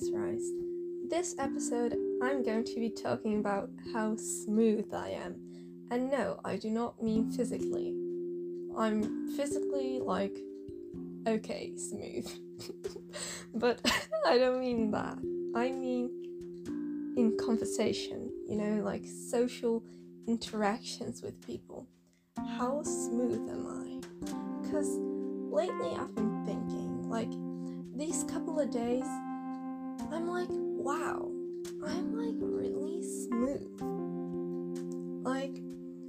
mesmerized. This episode, I'm going to be talking about how smooth I am. And no, I do not mean physically. I'm physically, like, okay, smooth. but I don't mean that. I mean in conversation, you know, like social interactions with people. How smooth am I? Because lately I've been thinking, like, these couple of days, wow, I'm like really smooth. Like,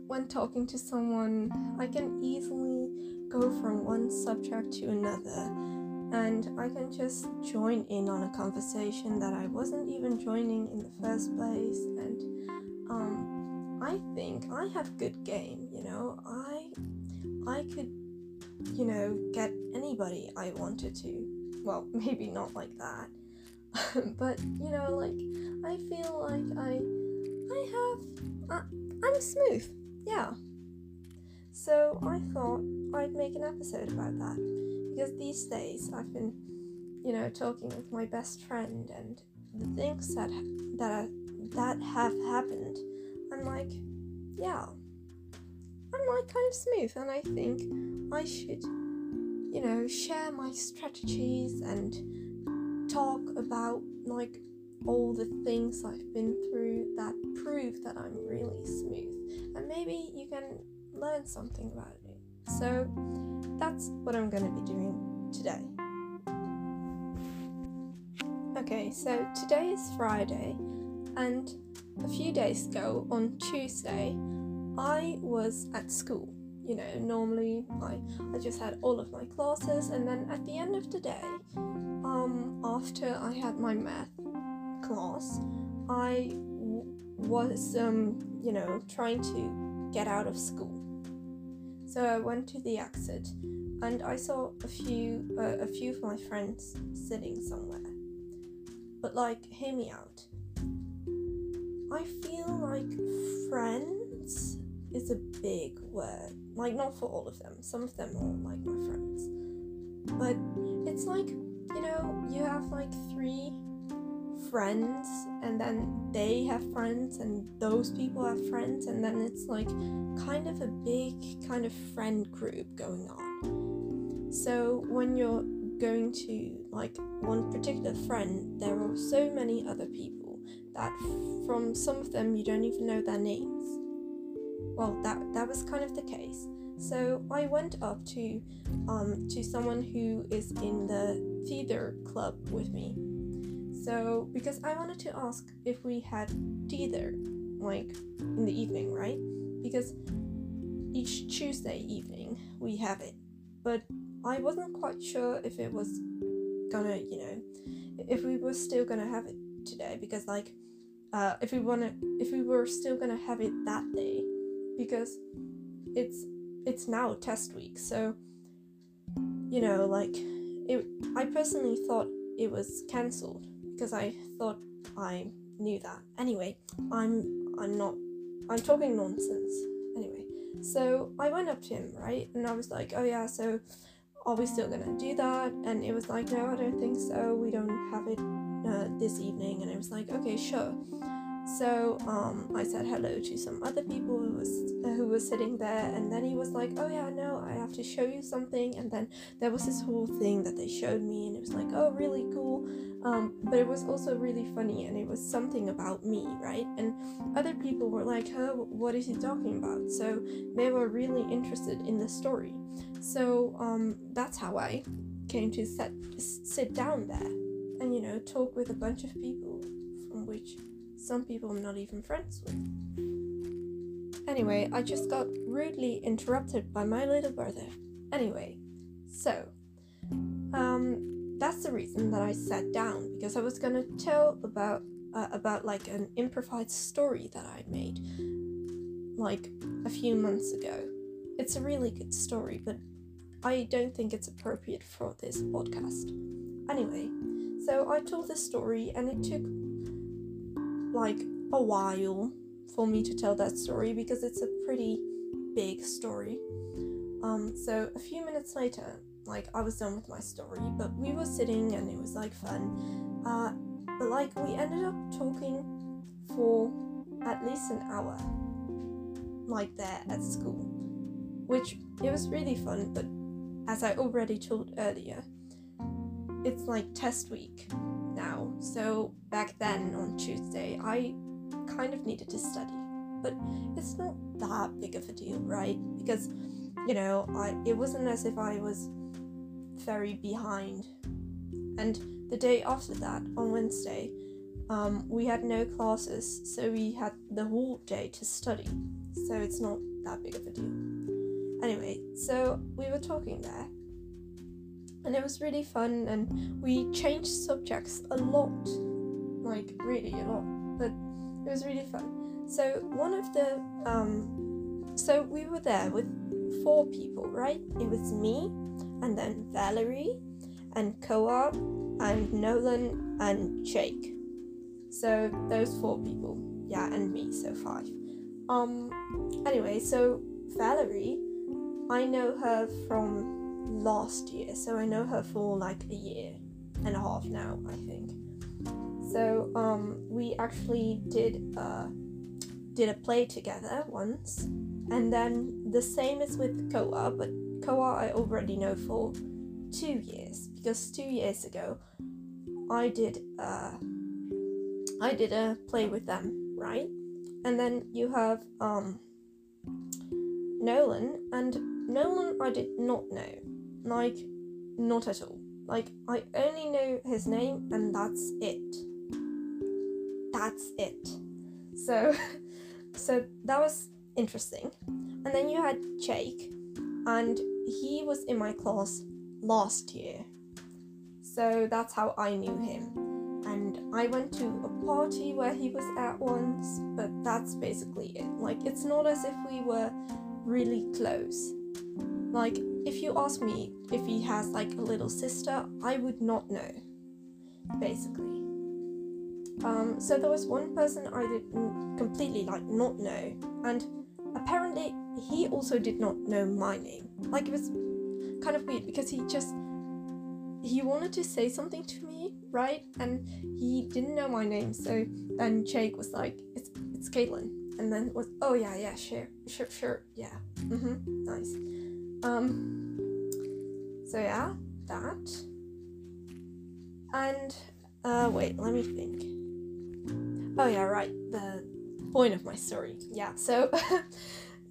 when talking to someone, I can easily go from one subject to another, and I can just join in on a conversation that I wasn't even joining in the first place. And um, I think I have good game. You know, I I could, you know, get anybody I wanted to well, maybe not like that. but you know, like I feel like I I have uh, I'm smooth. Yeah. So I thought I'd make an episode about that because these days I've been you know talking with my best friend and the things that that that have happened I'm like yeah I'm like kind of smooth and I think I should you know, share my strategies and talk about like all the things I've been through that prove that I'm really smooth. And maybe you can learn something about it. So that's what I'm going to be doing today. Okay, so today is Friday, and a few days ago on Tuesday, I was at school you know, normally I, I just had all of my classes, and then at the end of the day, um, after I had my math class, I w- was, um, you know, trying to get out of school. So I went to the exit, and I saw a few, uh, a few of my friends sitting somewhere. But like, hear me out. I feel like friends is a big word like, not for all of them. Some of them are like my friends. But it's like, you know, you have like three friends, and then they have friends, and those people have friends, and then it's like kind of a big kind of friend group going on. So when you're going to like one particular friend, there are so many other people that from some of them you don't even know their names well that that was kind of the case. So i went up to um to someone who is in the theater club with me. So because i wanted to ask if we had theater like in the evening right? Because each tuesday evening we have it. But i wasn't quite sure if it was gonna you know if we were still gonna have it today because like uh, if we wanna if we were still gonna have it that day because it's it's now test week so you know like it i personally thought it was cancelled because i thought i knew that. Anyway i'm i'm not i'm talking nonsense. Anyway so i went up to him right? And i was like oh yeah so are we still gonna do that? And it was like no i don't think so. We don't have it uh, this evening. And it was like okay sure so um, I said hello to some other people who was who was sitting there, and then he was like, "Oh yeah, no, I have to show you something." And then there was this whole thing that they showed me, and it was like, "Oh, really cool." Um, but it was also really funny, and it was something about me, right? And other people were like, "Oh, what is he talking about?" So they were really interested in the story. So um, that's how I came to set, sit down there and you know talk with a bunch of people from which some people I'm not even friends with. Anyway, I just got rudely interrupted by my little brother. Anyway, so um, that's the reason that I sat down because I was gonna tell about uh, about like an improvised story that I made like a few months ago. It's a really good story, but I don't think it's appropriate for this podcast. Anyway, so I told this story and it took like a while for me to tell that story because it's a pretty big story. Um, so a few minutes later, like I was done with my story, but we were sitting and it was like fun. Uh, but like we ended up talking for at least an hour, like there at school, which it was really fun. But as I already told earlier, it's like test week. So back then on Tuesday, I kind of needed to study, but it's not that big of a deal, right? Because you know, I it wasn't as if I was very behind. And the day after that, on Wednesday, um, we had no classes, so we had the whole day to study. So it's not that big of a deal. Anyway, so we were talking there, and it was really fun, and we changed subjects a lot like, really a lot, but it was really fun. So, one of the, um, so we were there with four people, right? It was me, and then Valerie, and Koa, and Nolan, and Jake. So those four people, yeah, and me, so five. Um, anyway, so Valerie, I know her from last year, so I know her for like a year and a half now, I think. So um, we actually did uh, did a play together once, and then the same is with Koa, but Koa I already know for two years. Because two years ago I did uh, I did a play with them, right? And then you have um, Nolan, and Nolan I did not know, like not at all. Like I only know his name, and that's it. That's it. So, so that was interesting. And then you had Jake, and he was in my class last year. So that's how I knew him. And I went to a party where he was at once, but that's basically it. Like, it's not as if we were really close. Like, if you ask me if he has like a little sister, I would not know, basically. Um, so there was one person I did completely like not know, and apparently he also did not know my name. Like it was kind of weird because he just he wanted to say something to me, right? And he didn't know my name, so then Jake was like, "It's it's Caitlin," and then was, "Oh yeah, yeah, sure, sure, sure, yeah, mm-hmm, nice." Um, so yeah, that, and uh, wait, let me think. Oh yeah, right, the point of my story. Yeah, so.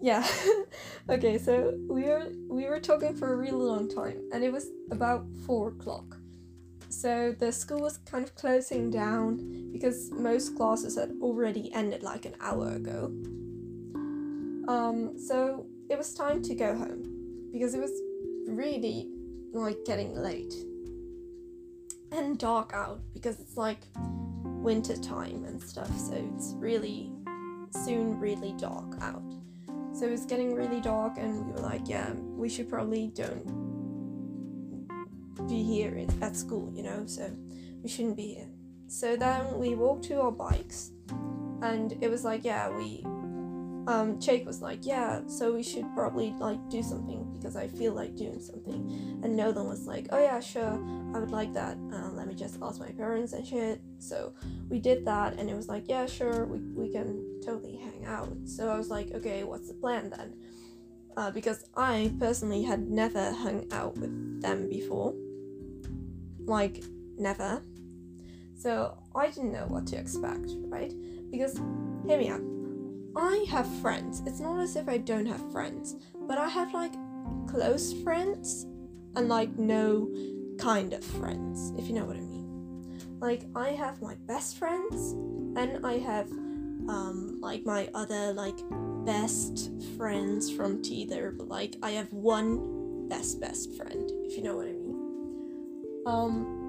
yeah okay so we were we were talking for a really long time and it was about four o'clock so the school was kind of closing down because most classes had already ended like an hour ago um so it was time to go home because it was really like getting late and dark out because it's like winter time and stuff so it's really soon really dark out so it was getting really dark, and we were like, yeah, we should probably don't be here at school, you know, so we shouldn't be here. So then we walked to our bikes, and it was like, yeah, we. Um, Jake was like, yeah, so we should probably like do something because I feel like doing something. And Nolan was like, oh yeah, sure, I would like that. Uh, let me just ask my parents and shit. So we did that, and it was like, yeah, sure, we, we can totally hang out. So I was like, okay, what's the plan then? Uh, because I personally had never hung out with them before. Like, never. So I didn't know what to expect, right? Because, hear me out. I have friends. It's not as if I don't have friends, but I have like close friends and like no kind of friends, if you know what I mean. Like, I have my best friends, and I have um, like my other like best friends from Tether, but like I have one best best friend, if you know what I mean. Um,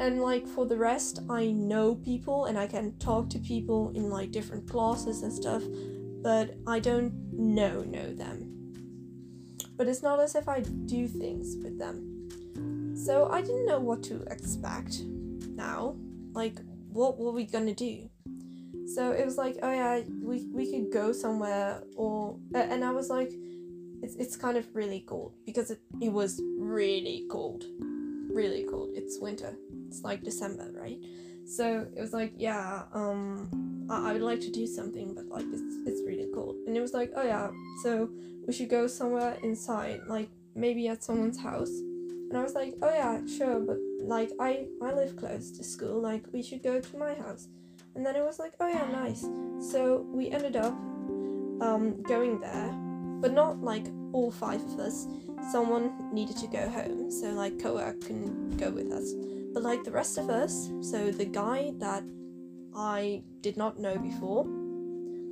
and like for the rest, I know people and I can talk to people in like different classes and stuff, but I don't know know them. But it's not as if I do things with them. So I didn't know what to expect now. Like, what were we gonna do? So it was like, oh yeah, we we could go somewhere, or and I was like, it's it's kind of really cold because it it was really cold, really cold. It's winter. It's like December, right? So it was like, yeah, um, I, I would like to do something, but like it's it's really cold. And it was like, oh yeah, so we should go somewhere inside, like maybe at someone's house. And I was like, oh yeah, sure, but like I I live close to school, like we should go to my house. And then it was like, oh yeah, nice. So we ended up um, going there, but not like all five of us. Someone needed to go home, so like Koa couldn't go with us. But like the rest of us, so the guy that I did not know before,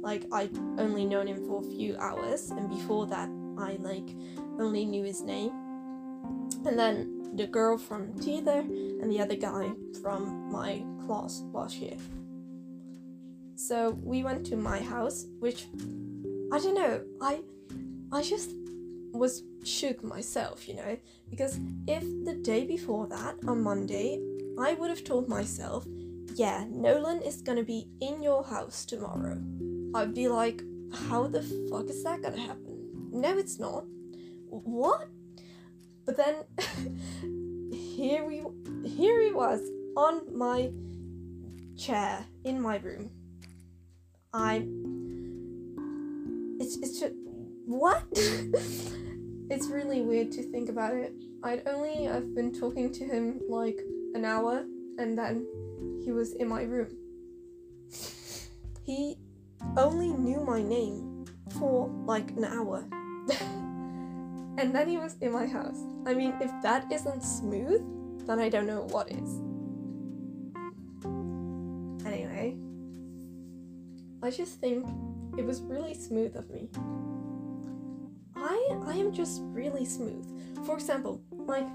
like I'd only known him for a few hours, and before that I like only knew his name. And then the girl from theater and the other guy from my class last year. So we went to my house, which I don't know, I I just was shook myself, you know, because if the day before that, on Monday, I would have told myself, yeah, Nolan is gonna be in your house tomorrow, I'd be like, how the fuck is that gonna happen? No, it's not. What? But then here we here he was on my chair in my room. I it's it's just what? it's really weird to think about it. I'd only I've been talking to him like an hour and then he was in my room. He only knew my name for like an hour. and then he was in my house. I mean, if that isn't smooth, then I don't know what is. Anyway, I just think it was really smooth of me. I I am just really smooth. For example, like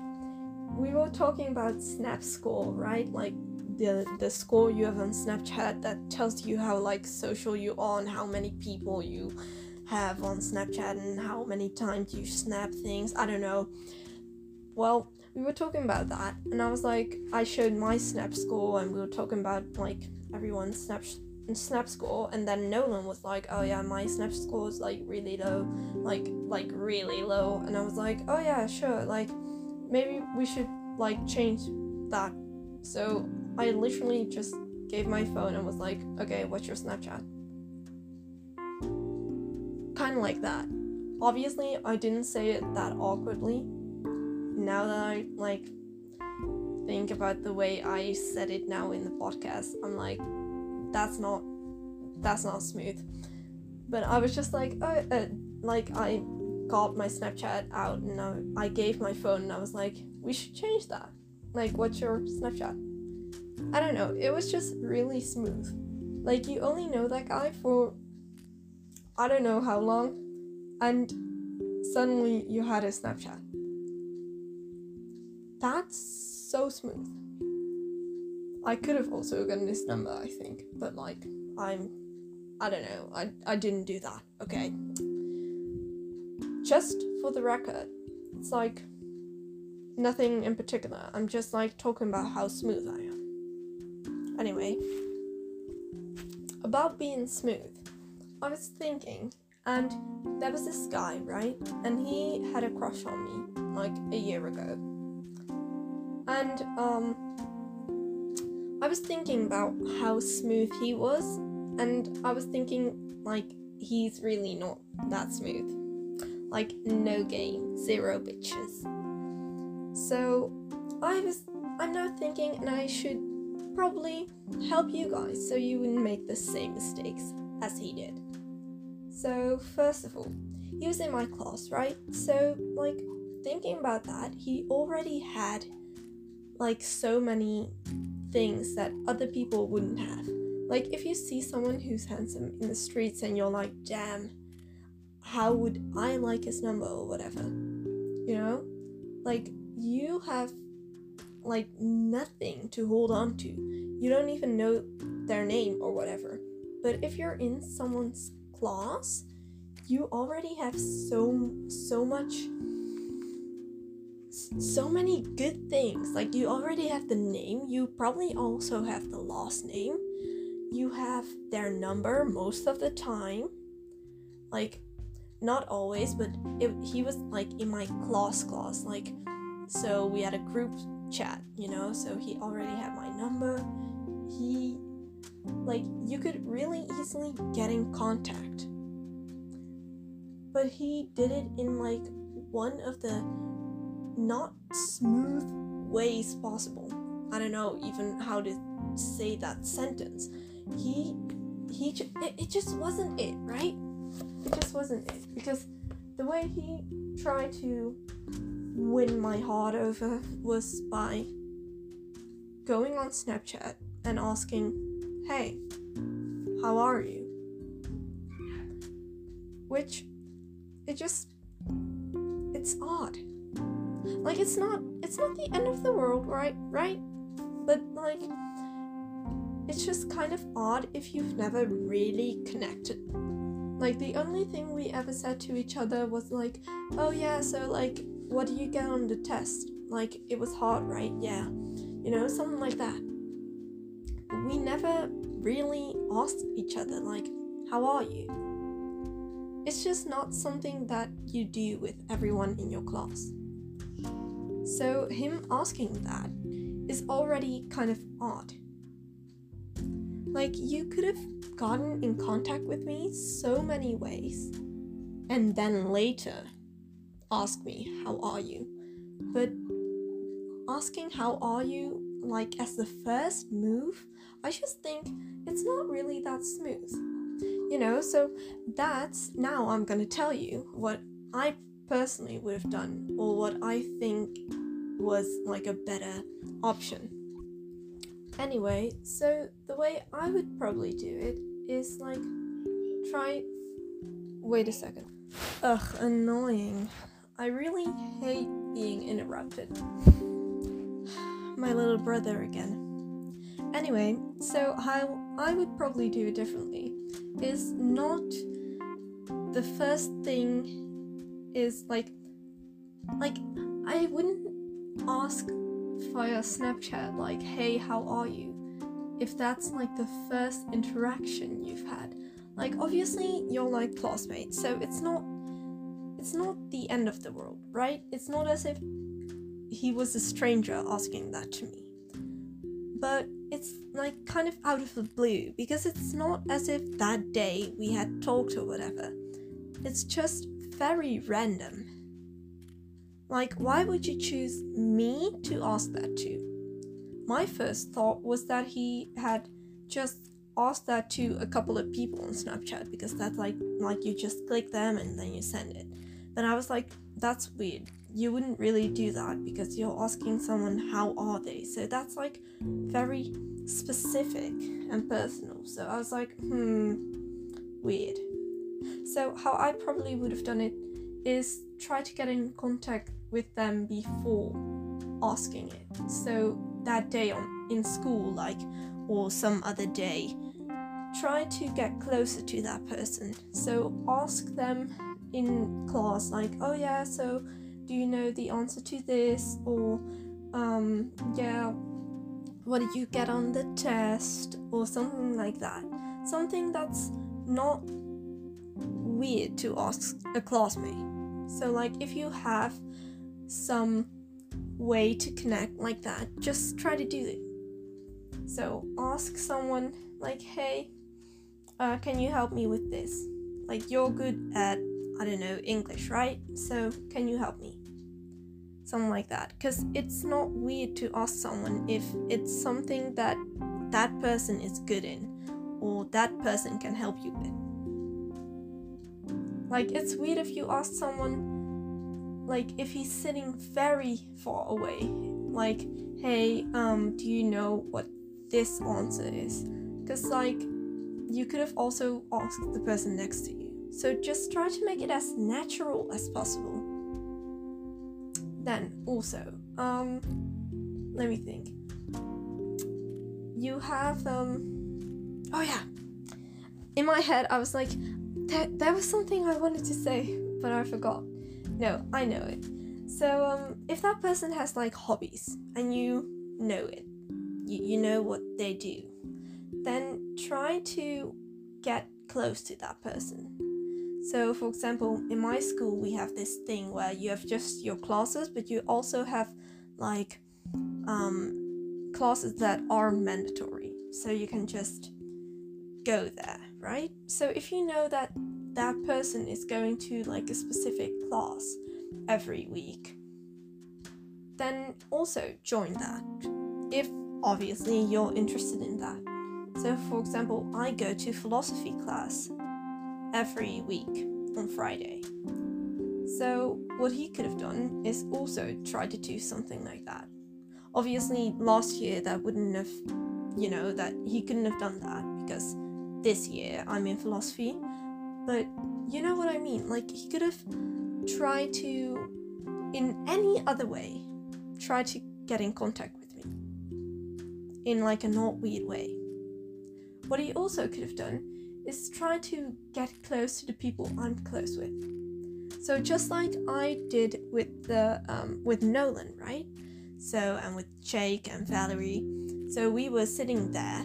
we were talking about Snap Score, right? Like the the score you have on Snapchat that tells you how like social you are and how many people you have on Snapchat and how many times you snap things. I don't know. Well, we were talking about that, and I was like, I showed my snap score, and we were talking about like everyone's snap snap score, and then Nolan was like, oh yeah, my snap score is like really low, like like really low, and I was like, oh yeah, sure, like maybe we should like change that. So I literally just gave my phone and was like, okay, what's your Snapchat? Kind of like that. Obviously, I didn't say it that awkwardly. Now that I like think about the way I said it now in the podcast, I'm like, that's not that's not smooth. But I was just like, oh, uh, like I got my Snapchat out and I, I gave my phone and I was like, we should change that. Like, what's your Snapchat? I don't know. It was just really smooth. Like you only know that guy for I don't know how long, and suddenly you had a Snapchat. That's so smooth. I could have also gotten this number, I think, but like I'm I don't know. I I didn't do that. Okay. Just for the record, it's like nothing in particular. I'm just like talking about how smooth I am. Anyway, about being smooth, I was thinking, and there was this guy, right? And he had a crush on me like a year ago. And um I was thinking about how smooth he was, and I was thinking, like, he's really not that smooth. Like, no game, zero bitches. So, I was, I'm now thinking, and I should probably help you guys so you wouldn't make the same mistakes as he did. So, first of all, he was in my class, right? So, like, thinking about that, he already had like so many things that other people wouldn't have. Like, if you see someone who's handsome in the streets and you're like, damn, how would I like his number or whatever? You know? Like, you have like nothing to hold on to. You don't even know their name or whatever. But if you're in someone's class, you already have so so much so many good things. Like you already have the name, you probably also have the last name. You have their number most of the time. Like not always, but it, he was like in my class class like so we had a group chat, you know, so he already had my number. he like you could really easily get in contact. But he did it in like one of the not smooth ways possible. I don't know even how to say that sentence. He he ju- it, it just wasn't it, right? It just wasn't it because the way he tried to win my heart over was by going on Snapchat and asking, "Hey, how are you?" Which it just it's odd. Like it's not it's not the end of the world, right? Right? But like it's just kind of odd if you've never really connected. Like the only thing we ever said to each other was like, "Oh yeah, so like what do you get on the test?" Like it was hard, right? Yeah. You know, something like that. We never really asked each other like, "How are you?" It's just not something that you do with everyone in your class. So, him asking that is already kind of odd. Like, you could have gotten in contact with me so many ways, and then later ask me, How are you? But asking, How are you, like as the first move, I just think it's not really that smooth. You know, so that's now I'm gonna tell you what I personally would have done, or what I think was like a better option. Anyway, so the way I would probably do it is like try. Wait a second. Ugh, annoying. I really hate being interrupted. My little brother again. Anyway, so how I would probably do it differently is not the first thing is like like I wouldn't ask via Snapchat like hey how are you? if that's like the first interaction you've had. Like obviously you're like classmates so it's not it's not the end of the world right? It's not as if he was a stranger asking that to me. But it's like kind of out of the blue because it's not as if that day we had talked or whatever. It's just very random. Like, why would you choose me to ask that to? My first thought was that he had just asked that to a couple of people on Snapchat because that's like like you just click them and then you send it. Then I was like, that's weird you wouldn't really do that because you're asking someone how are they so that's like very specific and personal so i was like hmm weird so how i probably would have done it is try to get in contact with them before asking it. So that day on in school like or some other day. Try to get closer to that person. So ask them in class like oh yeah so do you know the answer to this? Or um yeah what did you get on the test? Or something like that. Something that's not weird to ask a classmate. So like if you have some way to connect like that just try to do it. So ask someone like hey uh, can you help me with this? Like you're good at i don't know english right? So can you help me? Something like that. Because it's not weird to ask someone if it's something that that person is good in or that person can help you with like it's weird if you ask someone like if he's sitting very far away like hey um do you know what this answer is because like you could have also asked the person next to you so just try to make it as natural as possible then also, um, let me think. You have um, oh yeah. In my head, I was like, there, was something I wanted to say, but I forgot. No, I know it. So um, if that person has like hobbies and you know it, you, you know what they do, then try to get close to that person so, for example, in my school, we have this thing where you have just your classes, but you also have like um, classes that are mandatory. so you can just go there, right? So if you know that that person is going to like a specific class every week, then also join that. If obviously you're interested in that. So, for example, I go to philosophy class every week on Friday. So, what he could have done is also try to do something like that. Obviously, last year that wouldn't have, you know, that he couldn't have done that because this year I'm in philosophy. But you know what I mean? Like, he could have tried to, in any other way, try to get in contact with me in like a not weird way. What he also could have done is try to get close to the people I'm close with. So just like I did with the um, with Nolan, right? So and with Jake and Valerie. So we were sitting there.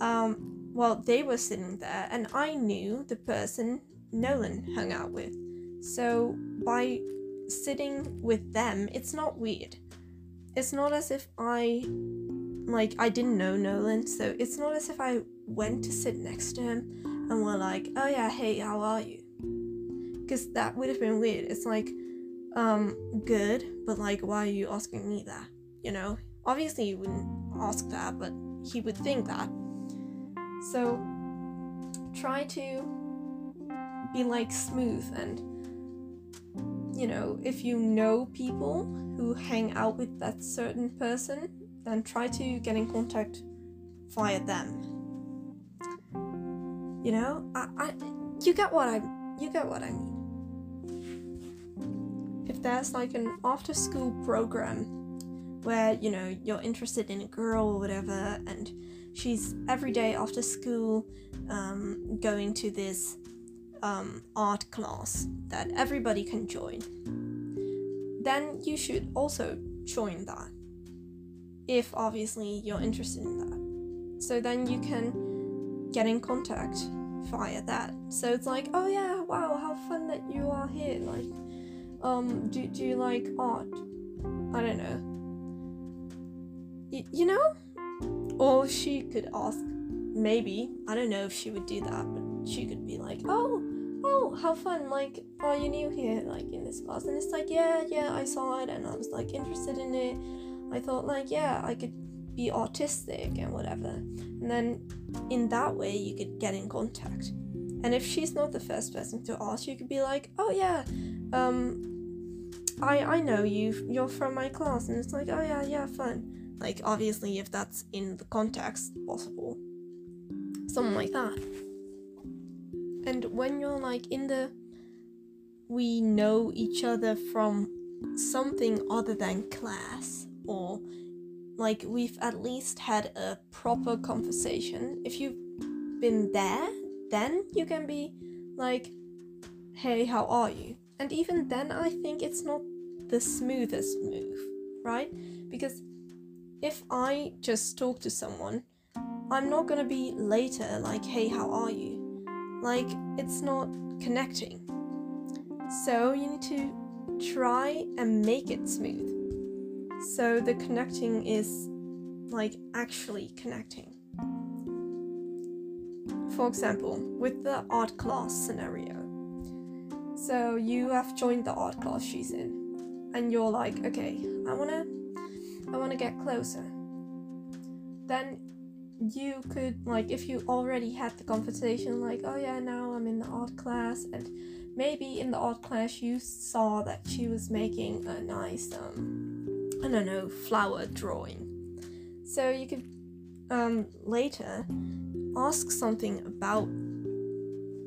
Um, well, they were sitting there, and I knew the person Nolan hung out with. So by sitting with them, it's not weird. It's not as if I like I didn't know Nolan, so it's not as if I went to sit next to him and were like, "Oh yeah, hey, how are you?" Because that would have been weird. It's like, um, good, but like, why are you asking me that? You know, obviously you wouldn't ask that, but he would think that. So try to be like smooth and you know, if you know people who hang out with that certain person, then try to get in contact via them. You know, I, I you get what I you get what I mean. If there's like an after school program where, you know, you're interested in a girl or whatever and she's every day after school um, going to this um, art class that everybody can join, then you should also join that. If obviously you're interested in that. So then you can get in contact via that. So it's like, oh yeah, wow, how fun that you are here. Like, um, do, do you like art? I don't know. Y- you know? Or she could ask, maybe, I don't know if she would do that, but she could be like, oh, oh, how fun, like, are you new here, like, in this class? And it's like, yeah, yeah, I saw it, and I was, like, interested in it. I thought, like, yeah, I could be autistic and whatever. And then in that way, you could get in contact. And if she's not the first person to ask, you could be like, oh, yeah, um, I, I know you, you're from my class. And it's like, oh, yeah, yeah, fun. Like, obviously, if that's in the context possible, something like that. And when you're like in the we know each other from something other than class or like we've at least had a proper conversation. If you've been there, then you can be like, hey, how are you? And even then, I think it's not the smoothest move, right? Because if I just talk to someone, I'm not gonna be later like, hey, how are you? Like, it's not connecting. So, you need to try and make it smooth. So, the connecting is like actually connecting. For example, with the art class scenario. So, you have joined the art class she's in, and you're like, okay, I wanna, I wanna get closer. Then you could like if you already had the conversation like oh yeah now i'm in the art class and maybe in the art class you saw that she was making a nice um i don't know flower drawing so you could um later ask something about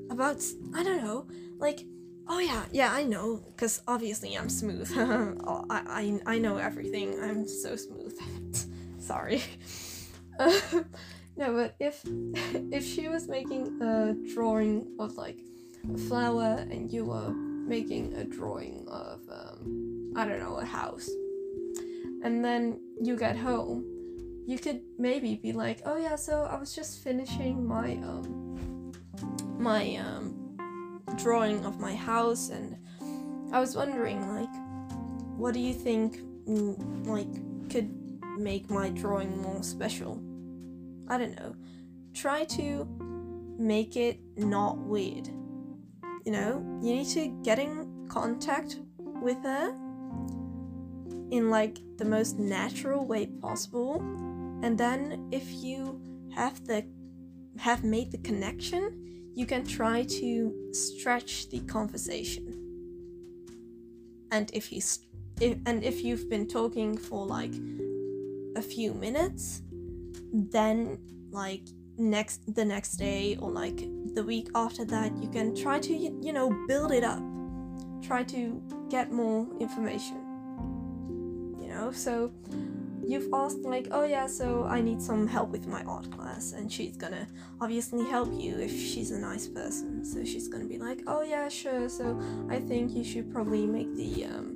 about i don't know like oh yeah. Yeah i know because obviously i'm smooth. I, I i know everything. I'm so smooth. Sorry. No, but if if she was making a drawing of like a flower and you were making a drawing of um, I don't know a house, and then you get home, you could maybe be like, oh yeah, so I was just finishing my um my um drawing of my house and I was wondering like what do you think mm, like could make my drawing more special I don't know, try to make it not weird. You know, you need to get in contact with her in like the most natural way possible. And then if you have the have made the connection, you can try to stretch the conversation. And if you if, and if you've been talking for like a few minutes, then like next the next day or like the week after that, you can try to you know build it up. Try to get more information. You know, so you've asked like oh yeah so i need some help with my art class and she's gonna obviously help you if she's a nice person. So she's gonna be like oh yeah sure so i think you should probably make the um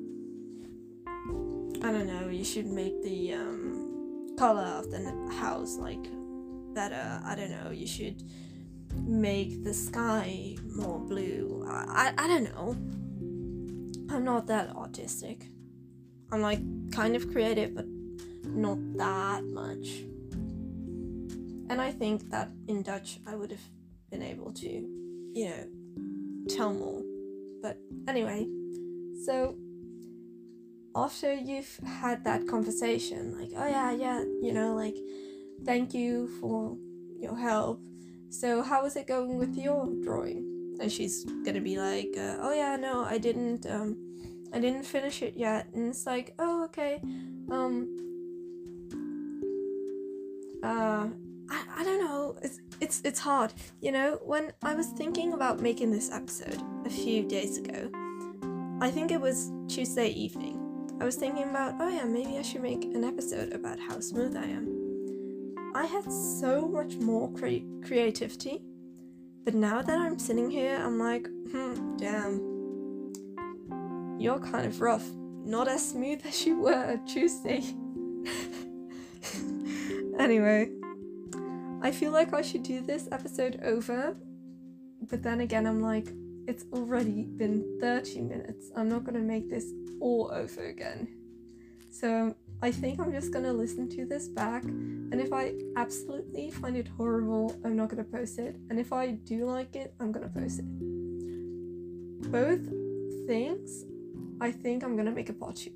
i don't know you should make the um color of the house like better. I don't know you should make the sky more blue. I i, I don't know. I'm not that artistic. I'm like kind of creative but not that much. And I think that in Dutch I would have been able to, you know, tell more. But anyway, so after you've had that conversation, like, oh yeah, yeah, you know, like, thank you for your help. So, how is it going with your drawing? And she's gonna be like, uh, oh yeah, no, I didn't, um, I didn't finish it yet. And it's like, oh okay, um, uh, I, I don't know. It's it's it's hard. You know, when I was thinking about making this episode a few days ago, I think it was Tuesday evening. I was thinking about, oh yeah, maybe I should make an episode about how smooth I am. I had so much more cre- creativity, but now that I'm sitting here, I'm like, hmm, damn, you're kind of rough. Not as smooth as you were Tuesday. Anyway, I feel like I should do this episode over, but then again, I'm like, it's already been 30 minutes. I'm not gonna make this all over again. So I think I'm just gonna listen to this back, and if I absolutely find it horrible, I'm not gonna post it, and if I do like it, I'm gonna post it. Both things, I think I'm gonna make a part two.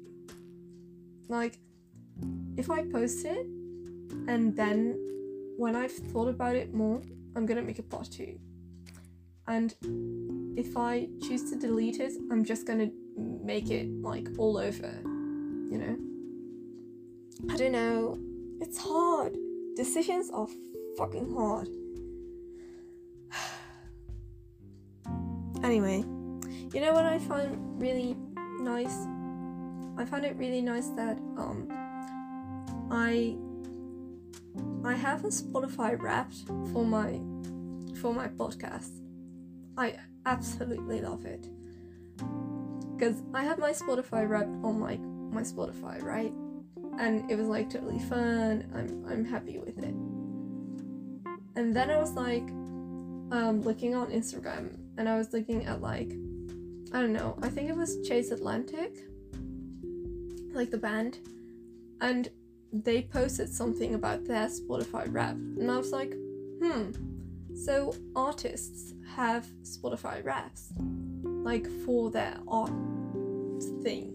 Like, if I post it, and then when I've thought about it more, I'm gonna make a part two. And if I choose to delete it, I'm just gonna make it like all over, you know? I don't know. It's hard. Decisions are fucking hard. anyway, you know what I find really nice? I find it really nice that um I I have a Spotify Wrapped for my for my podcast. I absolutely love it because I have my Spotify Wrapped on like my Spotify, right? And it was like totally fun. I'm I'm happy with it. And then I was like um, looking on Instagram, and I was looking at like I don't know. I think it was Chase Atlantic, like the band, and they posted something about their Spotify Wrapped, and I was like, hmm, so artists have Spotify Wraps, like for their art thing,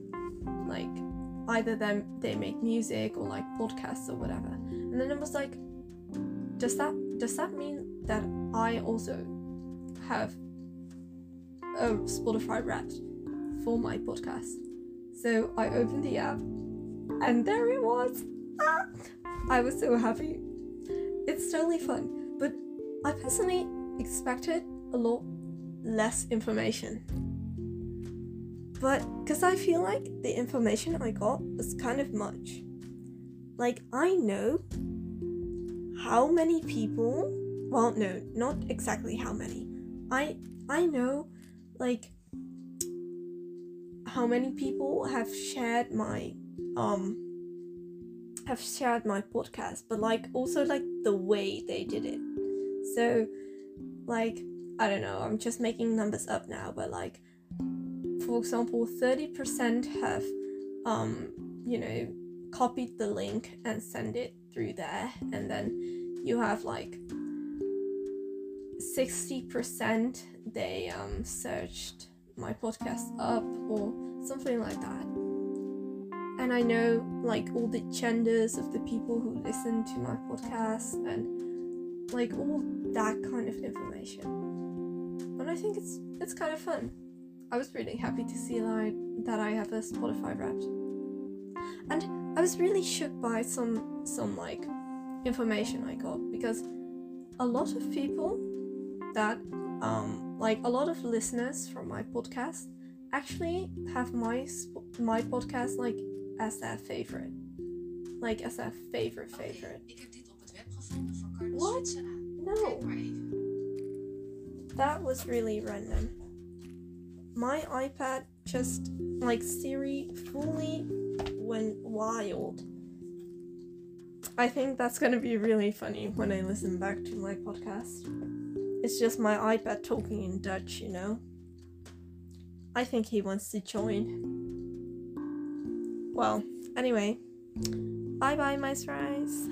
like either them they make music or like podcasts or whatever. And then I was like, does that does that mean that I also have a Spotify Wrapped for my podcast? So I opened the app, and there it was. I was so happy. It's totally fun, but I personally expected a lot less information. But because I feel like the information I got was kind of much. Like, I know how many people, well, no, not exactly how many. I I know like how many people have shared my um have shared my podcast, but like also like the way they did it. So, like, I don't know, I'm just making numbers up now, but like, for example, 30% have, um, you know, copied the link and send it through there, and then you have like 60% they um, searched my podcast up or something like that. And I know like all the genders of the people who listen to my podcast and like all that kind of information. And I think it's it's kind of fun. I was really happy to see I, that I have a Spotify Wrapped. And I was really shook by some some like information I got because a lot of people that um like a lot of listeners from my podcast actually have my my podcast like as their favorite. Like as their favorite favorite. Ik heb dit op het web gevonden voor Carlos What? No. Kijk maar even. That was really random. My iPad just like Siri fully went wild. I think that's gonna be really funny when I listen back to my podcast. It's just my iPad talking in Dutch, you know? I think he wants to join. Well, anyway, bye bye, my fries.